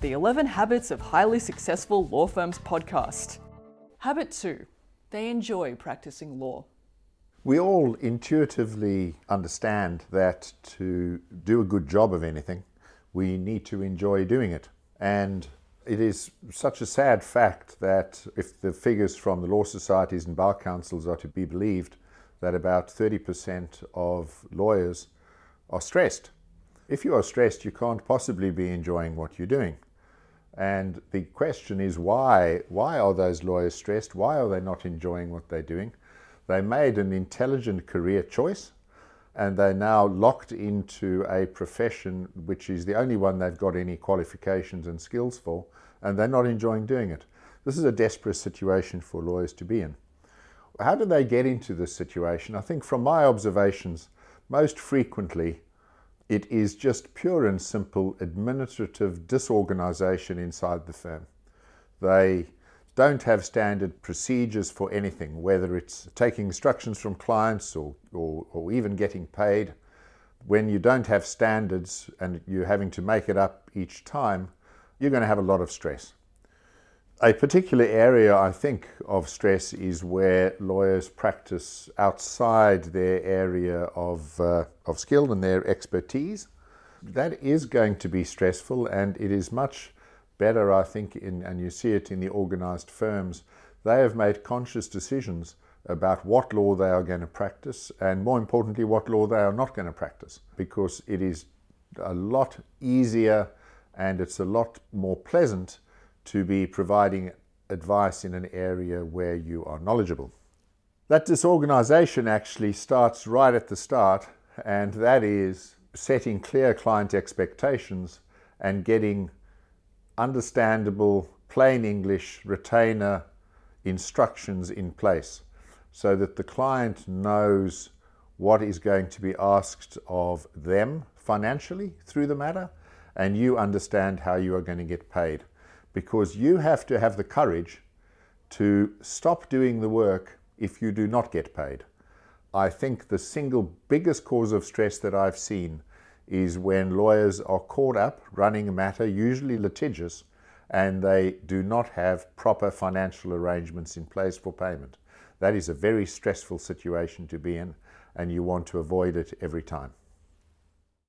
the 11 Habits of Highly Successful Law Firms podcast. Habit 2 They enjoy practicing law. We all intuitively understand that to do a good job of anything, we need to enjoy doing it. And it is such a sad fact that if the figures from the law societies and bar councils are to be believed, that about 30% of lawyers are stressed. If you are stressed, you can't possibly be enjoying what you're doing. And the question is why? Why are those lawyers stressed? Why are they not enjoying what they're doing? They made an intelligent career choice and they're now locked into a profession which is the only one they've got any qualifications and skills for, and they're not enjoying doing it. This is a desperate situation for lawyers to be in. How do they get into this situation? I think from my observations, most frequently it is just pure and simple administrative disorganization inside the firm. They don't have standard procedures for anything, whether it's taking instructions from clients or, or, or, even getting paid. When you don't have standards and you're having to make it up each time, you're going to have a lot of stress. A particular area, I think, of stress is where lawyers practice outside their area of, uh, of skill and their expertise. That is going to be stressful, and it is much better, I think, in, and you see it in the organized firms. They have made conscious decisions about what law they are going to practice, and more importantly, what law they are not going to practice, because it is a lot easier and it's a lot more pleasant to be providing advice in an area where you are knowledgeable. That disorganization actually starts right at the start, and that is setting clear client expectations and getting understandable, plain English retainer instructions in place so that the client knows what is going to be asked of them financially through the matter, and you understand how you are going to get paid because you have to have the courage to stop doing the work if you do not get paid. I think the single biggest cause of stress that I've seen is when lawyers are caught up running a matter, usually litigious, and they do not have proper financial arrangements in place for payment. That is a very stressful situation to be in, and you want to avoid it every time.